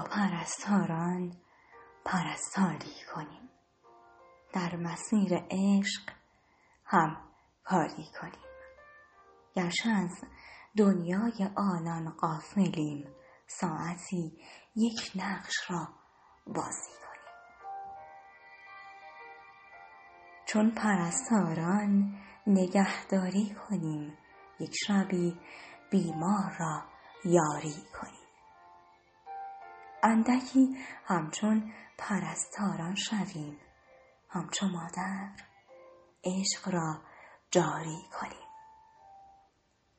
پرستاران پرستاری کنیم. در مسیر عشق هم کاری کنیم. گرچه از دنیای آنان قافلیم ساعتی یک نقش را بازی کنیم. چون پرستاران نگهداری کنیم یک شبی بیمار را یاری کنیم. اندکی همچون پرستاران شویم. همچو مادر عشق را جاری کنیم.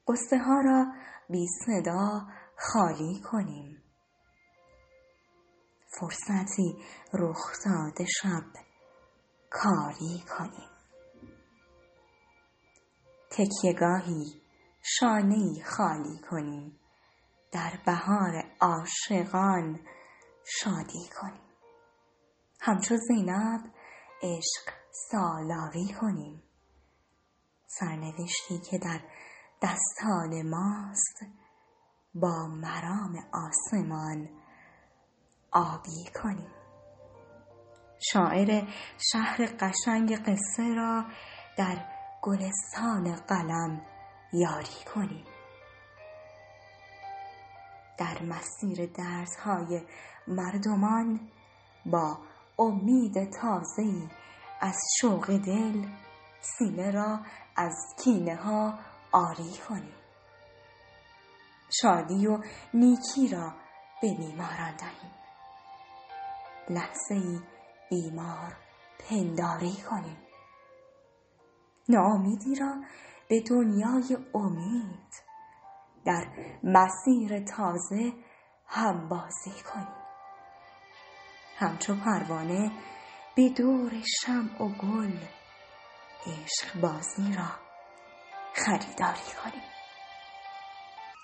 قصه ها را بی صدا خالی کنیم. فرصتی رخ داده شب کاری کنیم. تکیهگاهی شانه خالی کنیم. در بهار عاشقان شادی کنیم. همچو زینب عشق سالاری کنیم. سرنوشتی که در دستان ماست با مرام آسمان آبی کنیم. شاعر شهر قشنگ قصه را در گلستان قلم یاری کنیم. در مسیر دردهای مردمان با امید تازه‌ای از شوق دل سینه را از کینه ها آری کنیم. شادی و نیکی را به بیماران دهیم. لحظه ای بیمار پنداری کنیم. ناامیدی را به دنیای امید در مسیر تازه همبازی کنیم. همچو پروانه به دور شمع و گل عشق بازی را خریداری کنیم.